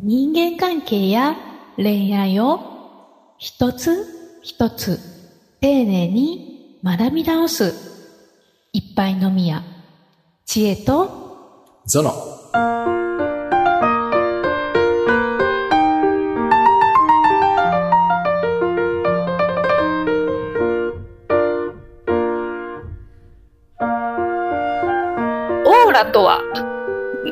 人間関係や恋愛を一つ一つ丁寧に学び直す一杯のみや知恵とゾノ。オーラとは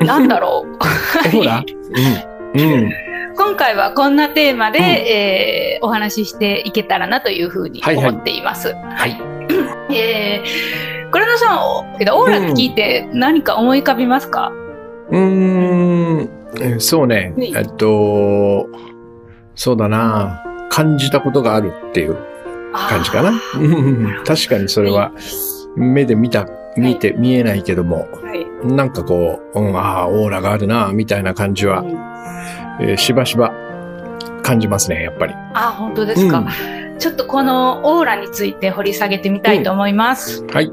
何だろう ほら。うん。うん。今回はこんなテーマで、えーお話ししていけたらなというふうにはいはい思っています。はい。えー、倉田さん、おけどオーラって聞いて何か思い浮かびますか、うーん。えそうね。はいえっと、そうだな。感じたことがあるっていう感じかな。うん確かにそれは目で見た、見て見えないけども、はい。なんかこう、うん、ああ、オーラがあるな、みたいな感じは、うんえーしばしば感じますね、やっぱり。あ、本当ですか、うんちょっとこのオーラについて掘り下げてみたいと思います。はい。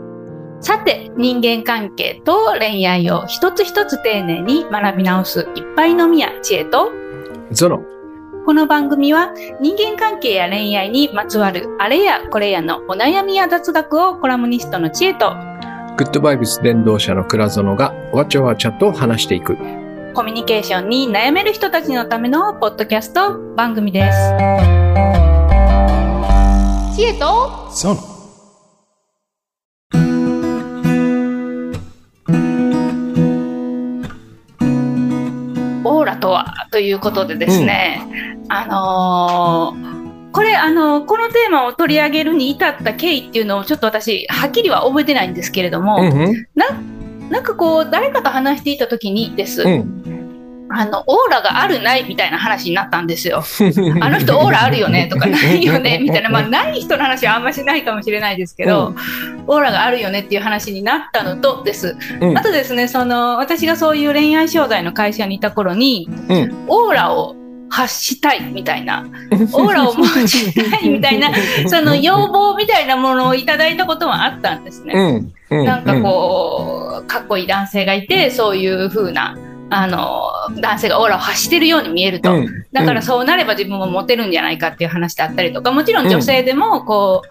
さて、人間関係と恋愛を一つ一つ丁寧に学び直すいっぱいのみや知恵と、ゾノ。この番組は人間関係や恋愛にまつわるあれやこれやのお悩みや雑学をコラムニストの知恵とグッドバイブス伝道者の倉園がわちゃわちゃと話していく。コミュニケーションに悩める人たちのためのポッドキャスト番組です。知恵とゾノ。オーラとはということでですね、あのーこれあのこのテーマを取り上げるに至った経緯っていうのをちょっと私はっきりは覚えてないんですけれども、うんうん。なんかこう誰かと話していた時にです、うん。あのオーラがあるないみたいな話になったんですよ。あの人オーラあるよねとかないよねみたいな、まあ、ない人の話はあんましないかもしれないですけど、オーラがあるよねっていう話になったのとです。うんあとですね、その私がそういう恋愛商材の会社にいた頃に、うんオーラを発したいみたいな、オーラを持ちたいみたいな、その要望みたいなものをいただいたこともあったんですね。うん。うん。なんかこう、かっこいい男性がいて、そういう風な、あの、男性がオーラを発してるように見えると。うん。だからそうなれば自分もモテるんじゃないかっていう話だったりとか、もちろん女性でも、こう、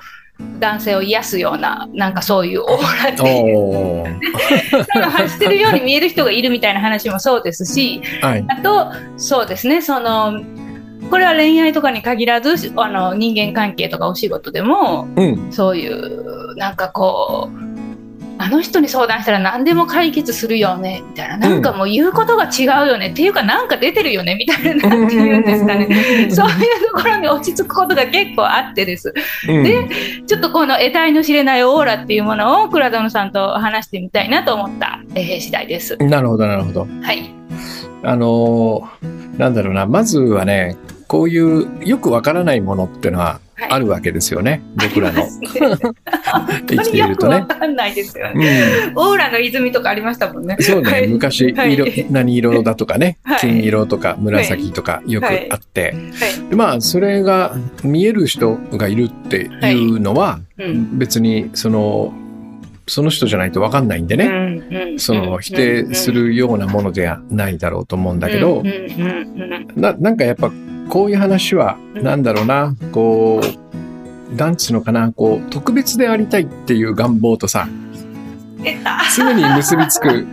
男性を癒すような、なんかそういうオーラっていう。のが発してるように見える人がいるみたいな話もそうですし、はい。あと、そうですね、その、これは恋愛とかに限らず、あの、人間関係とかお仕事でも、うん。そういう、なんかこう、あの人に相談したら何でも解決するよね、みたいな。なんかもう言うことが違うよね、っていうかなんか出てるよね、みたいな、なんて言うんですかね。そういうところに落ち着くことが結構あってです。うん。でちょっとこの得体の知れないオーラっていうものを倉田さんと話してみたいなと思った、えー次第です。なるほど、なるほど。はい。あのーなんだろうな、まずはね、こういうよくわからないものっていうのははいあるわけですよね。僕らの。生生きているとね。わかんないですよね。うん。オーラの泉とかありましたもんね。そうね、はい。昔、はい。色、何色だとかね、はい。金色とか紫とかよくはい。あって、まあ、それが見える人がいるっていうのは、うん。別に、その、その人じゃないとわかんないんでね、ねその、否定するようなものではないだろうと思うんだけど。うん、うんうん。な、なんかやっぱ、こういう話は、うん。なんだろうな、こう、なんつうのかな、こう、特別でありたいっていう願望とさ、すぐに結びつく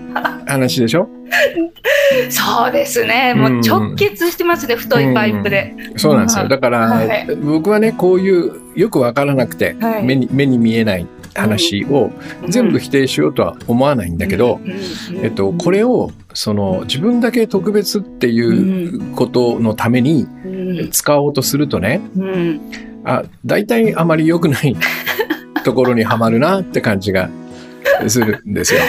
話でしょ？そうですね。もう直結してますね、太いパイプで。そうなんですよ。だから、はい。僕はね、こういうよくわからなくて、はい。目に、目に見えない話を全部否定しようとは思わないんだけど、えっと、これを、その、自分だけ特別っていうことのためにうん。使おうとするとね、うんあ、大体あまり良くない ところにはまるなって感じがするんですよ。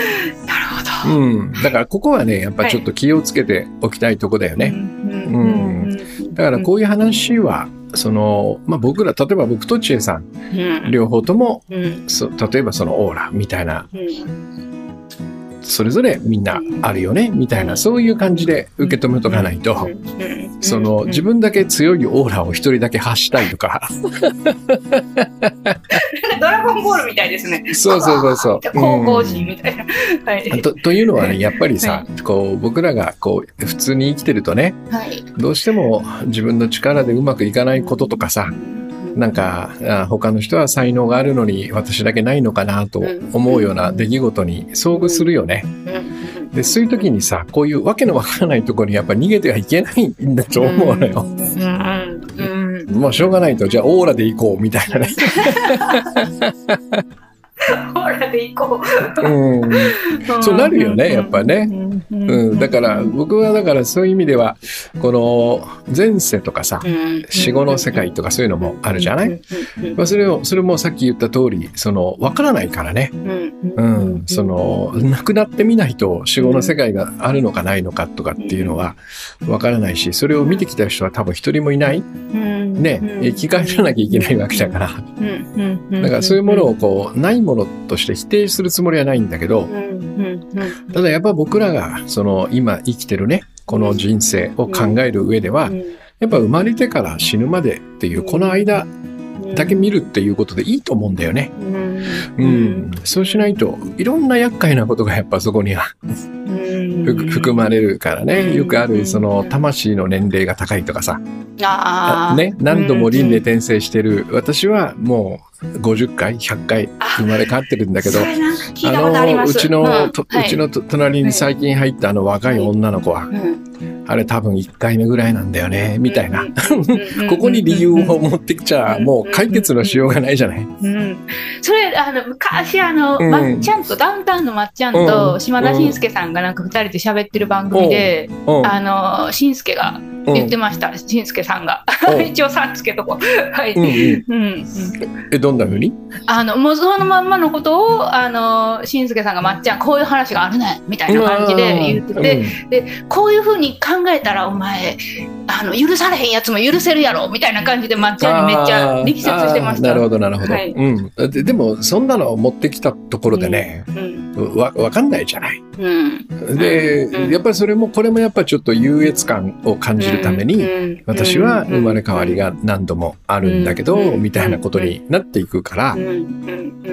なるほど。うん。だからここはね、やっぱちょっと気をつけておきたいとこだよね。うんうんだからこういう話は、その、まあ、僕ら、例えば僕と千恵さん、うん両方とも、うんそ例えばそのオーラみたいな、うんそれぞれみんなあるよね、みたいな、そういう感じで受け止めとかないと、その自分だけ強いオーラを一人だけ発したいとか、どういうラゴンボールみたいですね。そうそうそうそう。神々しいみたいな。はい。とというのはね、やっぱりさ、はこう、僕らがこう、普通に生きてるとね、はい。どうしても自分の力でうまくいかないこととかさ、なんか、あ他の人は才能があるのに私だけないのかなと思うような出来事に遭遇するよね。うん。で、そういう時にさ、こういうわけのわからないところにやっぱ逃げてはいけないんだと思うのよ。もうしょうがないと、じゃあオーラで行こうみたいなね。ほらで行こう。うん。そうなるよねやっぱね。うん。うん。だから、僕はだからそういう意味では、この前世とかさ、死後の世界とかそういうのもあるじゃない、まあ、それを、それもさっき言った通り、その、わからないからね。うん。その、亡くなってみないと死後の世界があるのかないのかとかっていうのはわからないし、それを見てきた人は多分一人もいない？ね。生き返らなきゃいけないわけだから。だからそういうものをこう、ないものとして否定するつもりはないんだけど、ただやっぱ僕らが、その、今生きてるね、この人生を考える上では、やっぱ生まれてから死ぬまでっていう、この間だけ見るっていうことでいいと思うんだよね。うん。そうしないと、いろんな厄介なことがやっぱそこにはふ含まれるからね。よくある、その、魂の年齢が高いとかさ。あね、何度も輪廻転生してる。私はもう50回、100回生まれ変わってるんだけど、あります。うちの、とはい。うちのと隣に最近入ったあの若い女の子は、うん。あれ多分1回目ぐらいなんだよね、みたいな。うん。ここに理由を持ってきちゃ、もう解決のしようがないじゃない？うん。それあの昔あの、うん。まっちゃんとダウンタウンのまっちゃんうん。と島田紳介さんがなんか二人で喋ってる番組で、うん。あの紳介が言ってました。紳介さんが。うん。一応さんつけとこはい、うんうん。え、どんな風に？あのもうそのまんまのことをあの紳介さんがまっちゃんこういう話があるねみたいな感じで言ってて、でこういうふうに考えたらお前あの許されへんやつも許せるやろみたいな感じでまっちゃんにめっちゃ力説してました。なるほど、なるほど。はい。うん。で。でも、そんなのを持ってきたところでね、うん。わ、わかんないじゃない。うん。で、うん。やっぱりそれも、これもやっぱちょっと優越感を感じるために、うん。私は生まれ変わりが何度もあるんだけど、うん。みたいなことになっていくから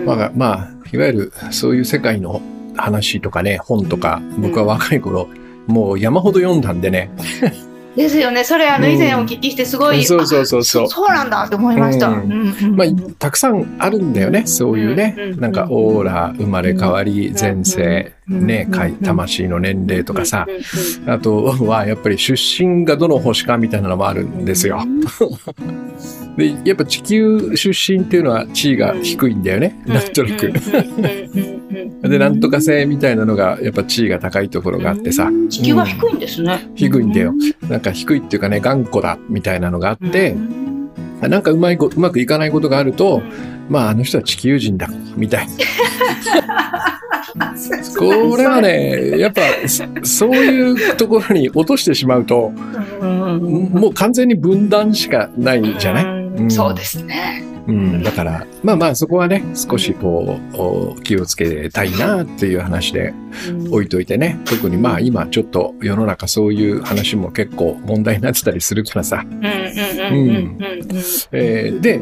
まあ、まあ、いわゆるそういう世界の話とかね、本とか、僕は若い頃、もう山ほど読んだんでね。ですよね。それあのうん以前お聞きしてすごい、そうそうそうそう。あそうなんだって思いました。うん。うんうんまあ、たくさんあるんだよね。そういうね。うん。なんか、オーラ、生まれ変わり、前世、うんね、かい魂の年齢とかさ。あとは、やっぱり出身がどの星かみたいなのもあるんですよ。で、やっぱ地球出身っていうのは地位が低いんだよね。なんとなく。で、なんとか性みたいなのが、やっぱ地位が高いところがあってさ。地球が低いんですね。低いんだよ。なんか低いっていうかね、頑固だみたいなのがあって、なんかうまいこ、うまくいかないことがあると、まああの人は地球人だ、みたいな。これはね、やっぱそそういうところに落としてしまうと、もう完全に分断しかないじゃない、うん。そうですね。うん、だから、まあまあそこはね、少しこう、お気をつけたいなっていう話で置いといてね。特にまあ今ちょっと世の中そういう話も結構問題になってたりするからさ。うんで、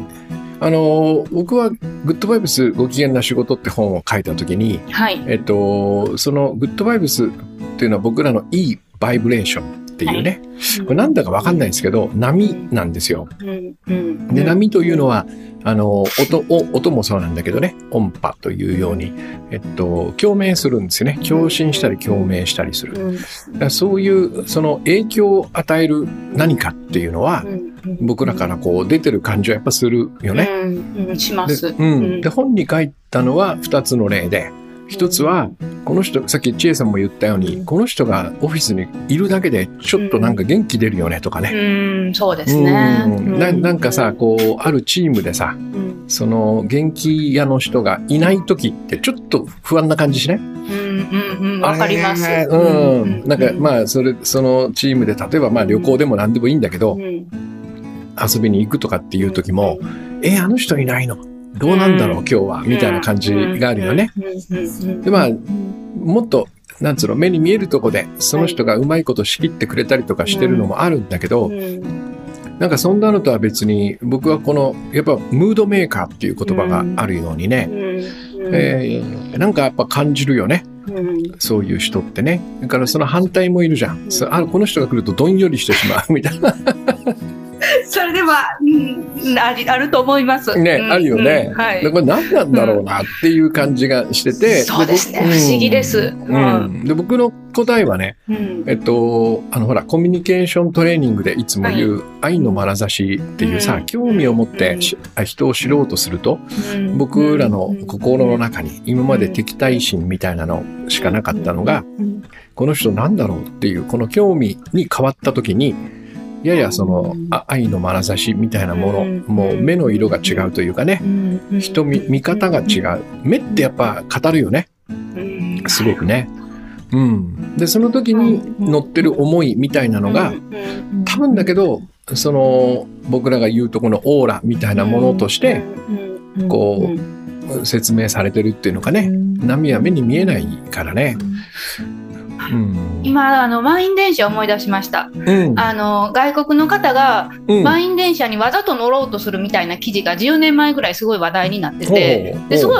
あのー僕はグッドバイブスご機嫌な仕事って本を書いたときに、はい。えっと、そのグッドバイブスっていうのは僕らのいいバイブレーションっていうね、これなんだかわかんないんですけど、波なんですよ。うんうんで、波というのは、あの、音、お音もそうなんだけどね、音波というように、えっと、共鳴するんですよね。共振したり共鳴したりする。だそういう、その影響を与える何かっていうのは、僕らからこう出てる感じはやっぱするよね。うんうんしま。ですうん、で本に書いたのは2つの例で1つはこの人さっき千恵さんも言ったようにこの人がオフィスにいるだけでちょっとなんか元気出るよねとかね。うん、そうですね。うん。ななんかさこうあるチームでさうん。その元気屋の人がいない時ってちょっと不安な感じしない？わかります。うん。なんかまあそれそのチームで例えばまあ旅行でも何でもいいんだけどうん。遊びに行くとかっていう時もえあの人いないの？どうなんだろう今日はみたいな感じがあるよね。。でまあもっと、なん。つうの、目に見えるとこで、その人がうまいこと仕切ってくれたりとかしてるのもあるん。だけど、なん。かそん。なのとは別に僕はこのやっぱムードメーカーっていう言葉があるようにね、えー、なん。かやっぱ感じるよね。そういう人ってね。だからその反対もいるじゃん。あこの人が来るとどん。よりしてしまうみたいな。それでは、うん、ありあると思います。ね、うん、あるよね。うん、はい。これ何なんだろうなっていう感じがしてて。そうですね。不思議です。うん。で、僕の答えはね、えっと、あの、ほら、コミュニケーショントレーニングでいつも言う、愛の眼差しっていうさ、興味を持って人を知ろうとすると、僕らの心の中に今まで敵対心みたいなのしかなかったのが、この人なんだろうっていう、この興味に変わった時に、ややその、愛の眼差しみたいなもの、もう目の色が違うというかね、人見、見方が違う。目ってやっぱ語るよね。すごくね。うん。で、その時に乗ってる思いみたいなのが、多分だけど、その、僕らが言うとこのオーラみたいなものとして、こう、説明されてるっていうのかね。波は目に見えないからね。うん、今あの満員電車思い出しました、うん、あの外国の方が満員電車にわざと乗ろうとするみたいな記事が10年前ぐらいすごい話題になってて、ですごい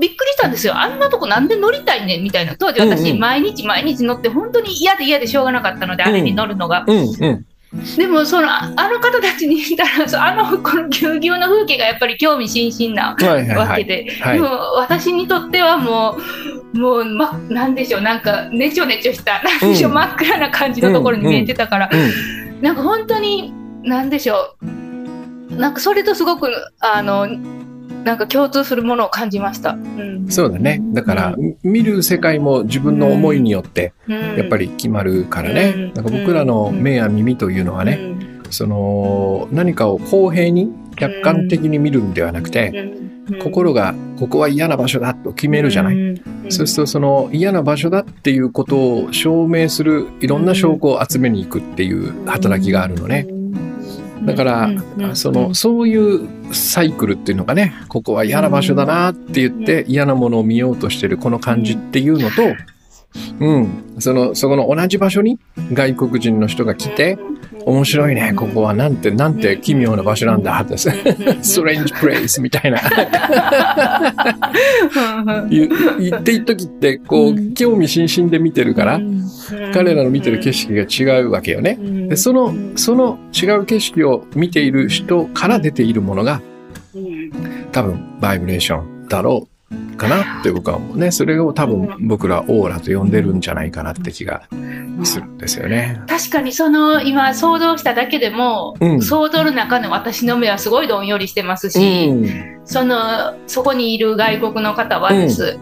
びっくりしたんですよ。あんなとこなんで乗りたいねみたいな。当時私、毎日毎日乗って本当に嫌で嫌でしょうがなかったので、あれに乗るのが。でもそのあの方たちにいたらあのこのぎゅうぎゅうの風景がやっぱり興味津々なわけで、でも私にとってはもうもう、ま、なんでしょう、なんか、ねちょねちょした、なんでしょう、真っ暗な感じのところに見えてたから、なんか本当に、なんでしょう、なんかそれとすごく、あの、なんか共通するものを感じました。うん、そうだね。だから、見る世界も自分の思いによって、やっぱり決まるからね。なんか僕らの目や耳というのはね、その、何かを公平に、客観的に見るんではなくて、心がここは嫌な場所だと決めるじゃない。そうするとその嫌な場所だっていうことを証明するいろんな証拠を集めに行くっていう働きがあるのね。だから、その、そういうサイクルっていうのがね、ここは嫌な場所だなって言って嫌なものを見ようとしてるこの感じっていうのと、うん、その、そこの同じ場所に外国人の人が来て、面白いね、ここは。なんて、なんて奇妙な場所なんだ、って、ストレンジプレイスみたいな。言っていい時って、こう、興味津々で見てるから、彼らの見てる景色が違うわけよね。で、その、その違う景色を見ている人から出ているものが、多分、バイブレーションだろうかなって僕は思うね。それを多分僕らオーラと呼んでるんじゃないかなって気がするんですよね。確かにその今想像しただけでも、うん、想像の中の私の目はすごいどんよりしてますし、うん、そのそこにいる外国の方はです、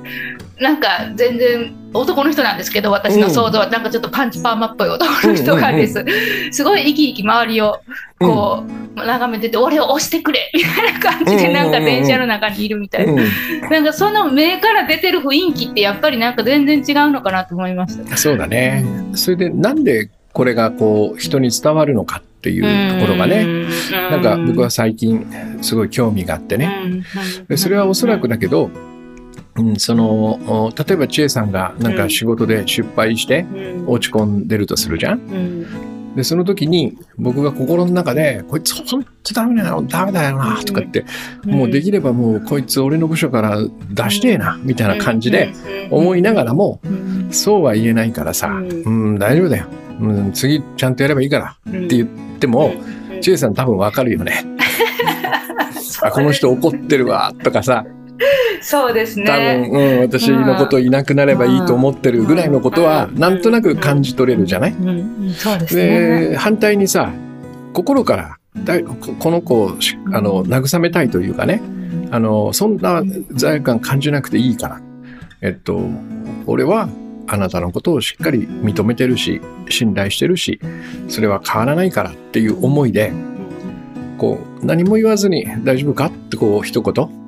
うん、なんか全然男の人なんですけど私の想像はなんかちょっとパンチパーマっぽい男の人がです、すごい生き生き周りをこう、眺めてて俺を押してくれみたいな感じでなんか電車の中にいるみたいな、なんかその目から出てる雰囲気ってやっぱりなんか全然違うのかなと思いました。そうだね。それでなんでこれがこう人に伝わるのかっていうところがね、なんか僕は最近すごい興味があってね。それはおそらくだけど、うん、その例えば千恵さんがなんか仕事で失敗して落ち込んでるとするじゃん？ん、でその時に僕が心の中で「こいつほんとダメだよダメだよな」とかってもうできればもうこいつ俺の部署から出してえなみたいな感じで思いながらもそうは言えないからさ「うん。大丈夫だよ、うん、次ちゃんとやればいいから」って言っても千恵さん多分わかるよね。あこの人怒ってるわとかさそうですね。多分、うん、私のこといなくなればいいと思ってるぐらいのことは、なんとなく感じ取れるじゃない？そうですね。で、反対にさ、心からだこの子をあの慰めたいというかね、あの、そんな罪悪感感じなくていいから。えっと、俺はあなたのことをしっかり認めてるし、信頼してるし、それは変わらないからっていう思いで、こう、何も言わずに大丈夫か？ってこう一言、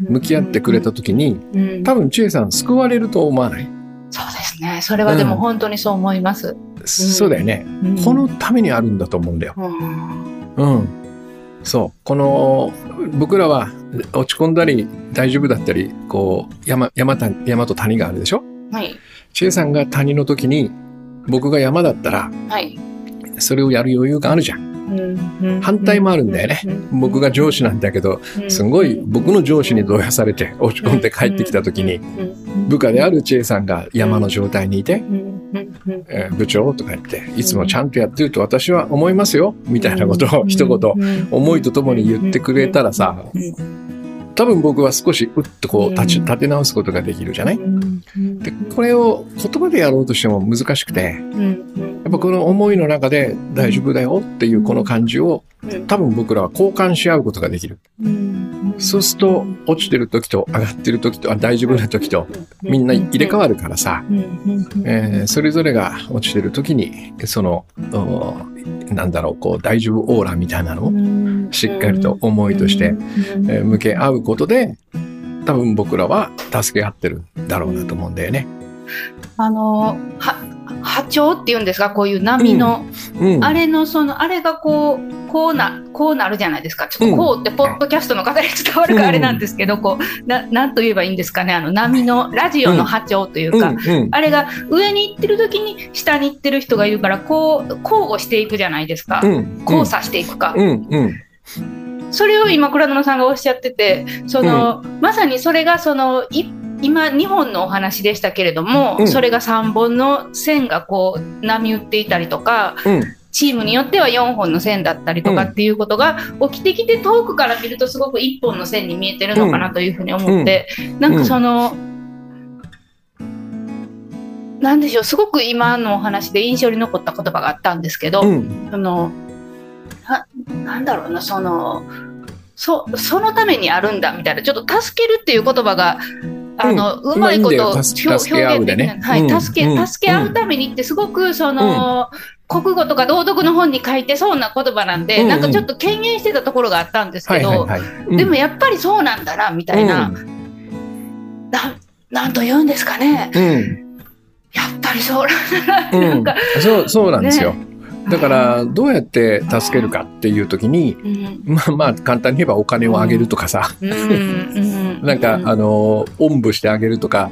向き合ってくれた時に、多分千恵さん救われると思わない？そうですね。それはでも本当にそう思います。うん、そうだよね、うん、このためにあるんだと思うんだよ。うん。うん、そう。この、僕らは落ち込んだり大丈夫だったり、こう、山、山山と谷があるでしょ？はい。千恵さんが谷の時に、僕が山だったら、はい。それをやる余裕があるじゃん。反対もあるんだよね。僕が上司なんだけど、すごい僕の上司に動揺されて落ち込んで帰ってきた時に、部下である知恵さんが山の状態にいて、えー、部長とか言って、いつもちゃんとやってると私は思いますよ、みたいなことを一言、思いとともに言ってくれたらさ、多分僕は少しうっとこう立ち立て直すことができるじゃない、でこれを言葉でやろうとしても難しくて、やっぱこの思いの中で大丈夫だよっていうこの感じを多分僕らは交換し合うことができる。そうすると落ちてる時と上がってる時と大丈夫な時とみんな入れ替わるからさ、えー、それぞれが落ちてる時にそのなんだろうこう大丈夫オーラみたいなのをしっかりと思いとして、え向け合うことで多分僕らは助け合ってるんだろうなと思うんだよね。あのは波長っていうんですか？こういう波の、うん。うん、あれのそのあれがこうこうなこうなるじゃないですか。ちょっとこうってポッドキャストの方に伝わるかあれなんですけど、こうななんと言えばいいんですかね？あの波のラジオの波長というか、あれが上に行ってる時に下に行ってる人がいるからこう交互していくじゃないですか、交差していくか。それを今倉野さんがおっしゃっててその、まさにそれがその一今2本のお話でしたけれども、うん、それが3本の線がこう波打っていたりとか、うん、チームによっては4本の線だったりとかっていうことが起きてきて遠くから見るとすごく1本の線に見えてるのかなというふうに思って、うん、なんかその。なんでしょうすごく今のお話で印象に残った言葉があったんですけど、そのななんだろうなそのそそのためにあるんだみたいな。ちょっと助けるっていう言葉があの、うまいこと表現できない。はい、助け、助け合うためにってすごく、その、国語とか道徳の本に書いてそうな言葉なんで、なんかちょっと敬遠してたところがあったんですけど、でもやっぱりそうなんだな、みたいな、な、なんと言うんですかね。やっぱりそう。なん。だな、なんか。そう、そうなんですよ。だからどうやって助けるかっていう時に、まあまあ簡単に言えばお金をあげるとかさ、なんかあのおんぶしてあげるとか、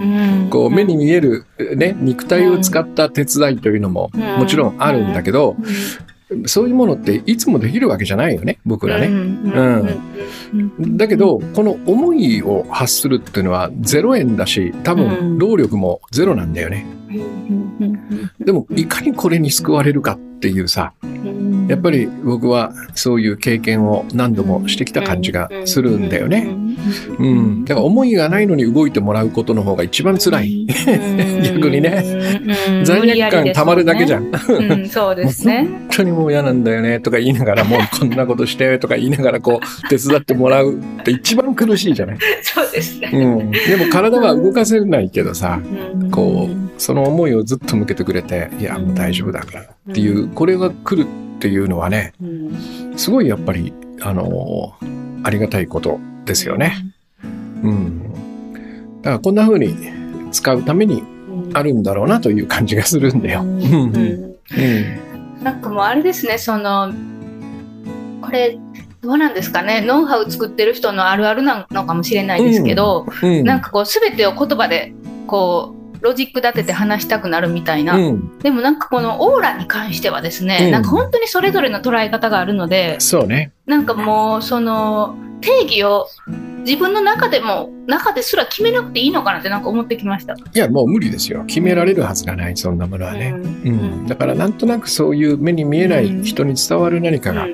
こう目に見えるね肉体を使った手伝いというのももちろんあるんだけど、そういうものっていつもできるわけじゃないよね、僕らね。うん。だけど、この思いを発するっていうのは0円だし、多分労力もゼロなんだよね。でも、いかにこれに救われるかっていうさ、やっぱり僕はそういう経験を何度もしてきた感じがするんだよね。うん。だから思いがないのに動いてもらうことの方が一番辛い。逆にね。罪悪感たまるだけじゃん。そうですね。本当にもう嫌なんだよねとか言いながら、もうこんなことしてとか言いながらこう手伝ってもらうって一番苦しいじゃない。そうですね。うん。でも体は動かせないけどさ、こう、その思いをずっと向けてくれて、いや、もう大丈夫だから。っていう、これが来るっていうのはね、すごいやっぱり、あのー、ありがたいことですよね。うん。だからこんな風に使うためにあるんだろうなという感じがするんだよ。うん。なんかもうあれですね、その、これ、どうなんですかね？ノウハウ作ってる人のあるあるなのかもしれないですけど、うん。うん、なんかこう全てを言葉でこうロジック立てて話したくなるみたいな、うん、でもなんかこのオーラに関してはですね、うん、なんか本当にそれぞれの捉え方があるのでそうね。なんかもうその定義を自分の中でも中ですら決めなくていいのかなってなんか思ってきました。いやもう無理ですよ。決められるはずがないそんなものはね、うん、うん、だからなんとなくそういう目に見えない人に伝わる何かが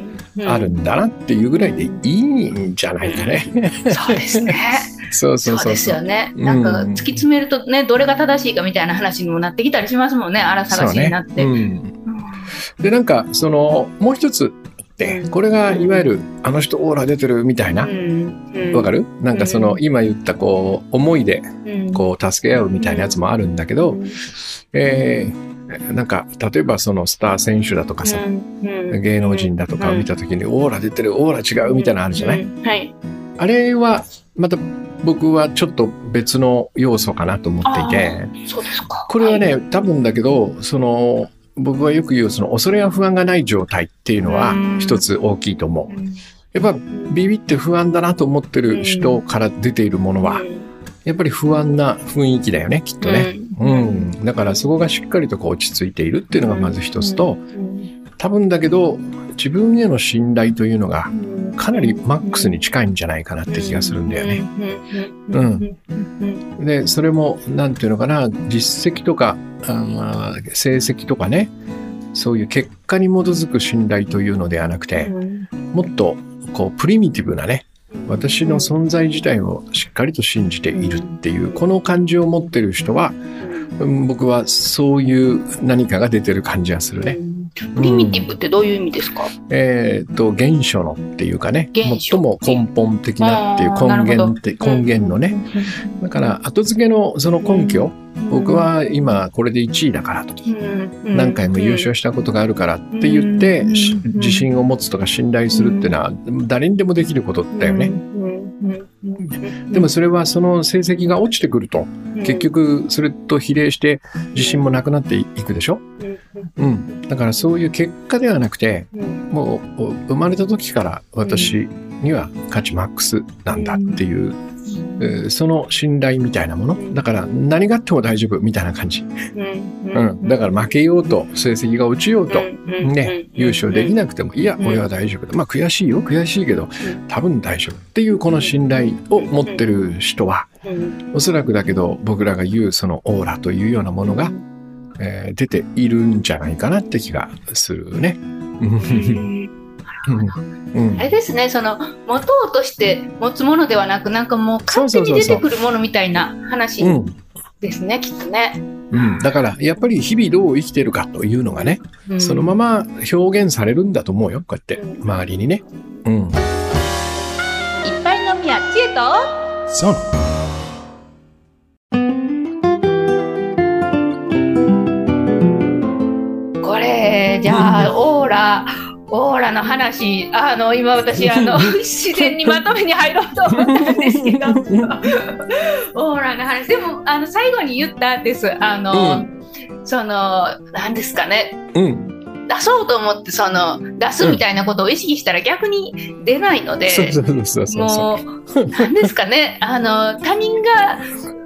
あるんだなっていうぐらいでいいんじゃないかね、そうですね。そうそうそうですよね。なんか突き詰めるとね、どれが正しいかみたいな話にもなってきたりしますもんね、荒探しになって。ね。うん、で、なんか、その、もう一つってこれがいわゆるあの人オーラ出てるみたいな。わ、うん。かる？なんかその今言ったこう思いでこう助け合うみたいなやつもあるんだけど、えー、なんか例えばそのスター選手だとかさ、芸能人だとかを見た時にオーラ出てるオーラ違うみたいなのあるじゃない、はい、あれはまた僕はちょっと別の要素かなと思っていて、これはね、多分だけど、その、僕はよく言う、その恐れや不安がない状態っていうのは一つ大きいと思う。やっぱビビって不安だなと思ってる人から出ているものは、やっぱり不安な雰囲気だよね、きっとね。うん。だからそこがしっかりとこう落ち着いているっていうのがまず一つと、多分だけど、自分への信頼というのがかなりマックスに近いんじゃないかなって気がするんだよね。うん。で、それも、なんていうのかな、実績とか、あ成績とかね、そういう結果に基づく信頼というのではなくて、もっと、こう、プリミティブなね、私の存在自体をしっかりと信じているっていう、この感じを持ってる人は、僕はそういう何かが出てる感じがするね。プリミティブってどういう意味ですか、うん、えっ、と、原初のっていうかね、最も根本的なっていう根源って、根源のね。だから、後付けのその根拠、僕は今これで1位だからと、何回も優勝したことがあるからって言って、自信を持つとか信頼するっていうのは誰にでもできることだよね。でもそれはその成績が落ちてくると、結局それと比例して自信もなくなっていくでしょ？うん。だからそういう結果ではなくて、もう生まれた時から私には価値マックスなんだっていう、その信頼みたいなもの。だから何があっても大丈夫みたいな感じ。うん。だから負けようと、成績が落ちようと、ね、優勝できなくても、いや、俺は大丈夫だ。まあ悔しいよ、悔しいけど、多分大丈夫っていうこの信頼を持ってる人は、おそらくだけど僕らが言うそのオーラというようなものが、えー、出ているんじゃないかなって気がするね。うん、あれですねその持とうとして持つものではなくなんかもう勝手に出てくるものみたいな話ですね、きっとね。うん、だからやっぱり日々どう生きてるかというのがね、うん、そのまま表現されるんだと思うよこうやって周りにね。うん、いっぱい飲みや知恵と。そうじゃあ、オーラ、オーラの話、あの、今私、あの、自然にまとめに入ろうと思ったんですけど、オーラの話、でも、あの、最後に言ったんです。あの、うん、その、何ですかね。うん出そうと思ってその出すみたいなことを意識したら逆に出ないので、もう何ですかね。あの他人が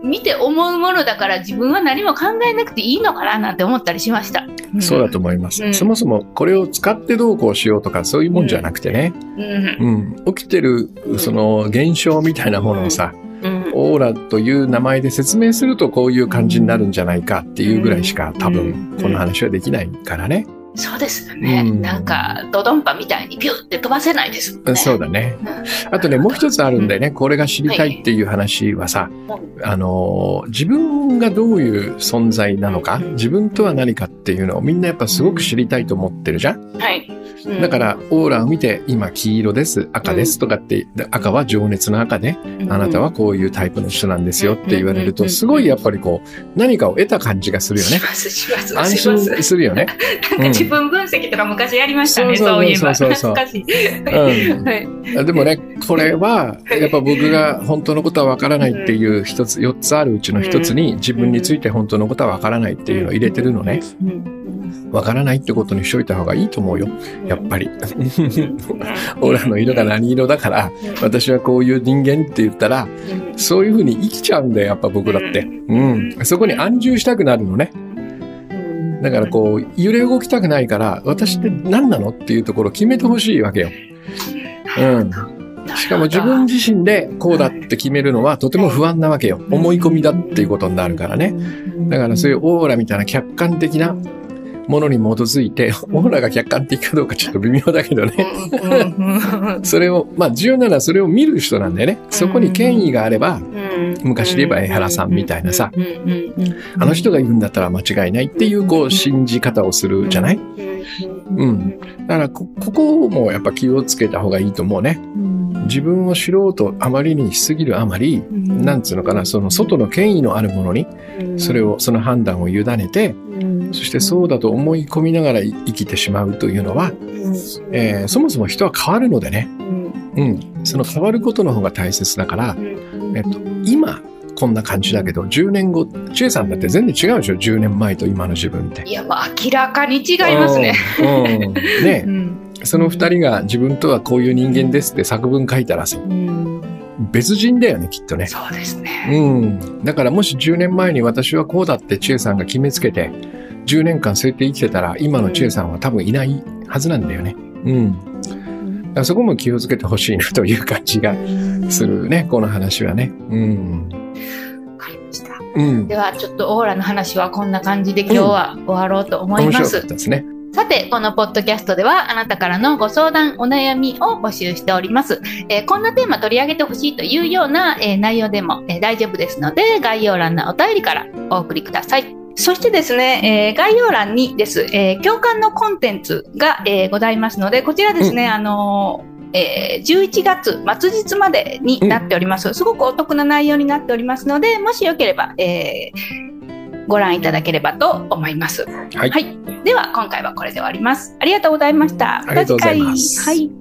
見て思うものだから自分は何も考えなくていいのかななんて思ったりしました。うん、そうだと思います、うん、そもそもこれを使ってどうこうしようとかそういうもんじゃなくてね、うん、うん、起きてるその現象みたいなものをさ、オーラという名前で説明するとこういう感じになるんじゃないかっていうぐらいしか多分この話はできないからね。そうですよね、うん、なんかドドンパみたいにピュって飛ばせないですもんね。そうだね。あとねもう一つあるんでね、これが知りたいっていう話はさ、はい、あの自分がどういう存在なのか、自分とは何かっていうのをみんなやっぱすごく知りたいと思ってるじゃん。はい。だから、オーラを見て、今黄色です、赤ですとかって、赤は情熱の赤で、あなたはこういうタイプの人なんですよって言われると、すごいやっぱりこう、何かを得た感じがするよね。安心するよね。自分分析とか昔やりましたね、そういえば。そうそうそう。でもね、これは、やっぱ僕が本当のことはわからないっていう一つ、四つあるうちの一つに、自分について本当のことはわからないっていうのを入れてるのね。わからないってことにしといた方がいいと思うよ。やっぱり。オーラの色が何色だから、私はこういう人間って言ったら、そういうふうに生きちゃうんだよ、やっぱ僕だって。うん。そこに安住したくなるのね。だからこう、揺れ動きたくないから、私って何なのっていうところを決めてほしいわけよ。うん。しかも自分自身でこうだって決めるのはとても不安なわけよ。思い込みだっていうことになるからね。だからそういうオーラみたいな客観的なものに基づいて、オーラが客観的かどうかちょっと微妙だけどね。それを、まあ重要なのはそれを見る人なんだよね。そこに権威があれば、昔で言えば江原さんみたいなさ、あの人が言うんだったら間違いないっていうこう信じ方をするじゃない？うん。だからこ、ここもやっぱ気をつけた方がいいと思うね。自分を知ろうとあまりにしすぎるあまり、なんつうのかな、その外の権威のあるものに、それを、その判断を委ねて、そしてそうだと思い込みながら生きてしまうというのは、えー、そもそも人は変わるのでね、うん、その変わることの方が大切だから、えっと、今、こんな感じだけど、10年後、千恵さんだって全然違うでしょ ?10 年前と今の自分って。いや、まあ明らかに違いますね。うん、ね、うん、その二人が自分とはこういう人間ですって作文書いたらさ、うん、別人だよね、きっとね。そうですね。うん。だからもし10年前に私はこうだって千恵さんが決めつけて、10年間そうやって生きてたら、今の千恵さんは多分いないはずなんだよね。うん。そこも気をつけてほしいなという感じがするね、この話はね。うん。わかりました。うん、では、ちょっとオーラの話はこんな感じで今日は終わろうと思います。うん、ですね。さて、このポッドキャストでは、あなたからのご相談、お悩みを募集しております。えー、こんなテーマ取り上げてほしいというような、えー、内容でも、えー、大丈夫ですので、概要欄のお便りからお送りください。そしてですね、えー、概要欄にです、えー、共感のコンテンツが、えー、ございますので、こちらですね、うん、あのえー、11月末日までになっております。すごくお得な内容になっておりますので、もしよければ、えー、ご覧いただければと思います。はい、はい。では、今回はこれで終わります。ありがとうございました。ありがとうございます。はい。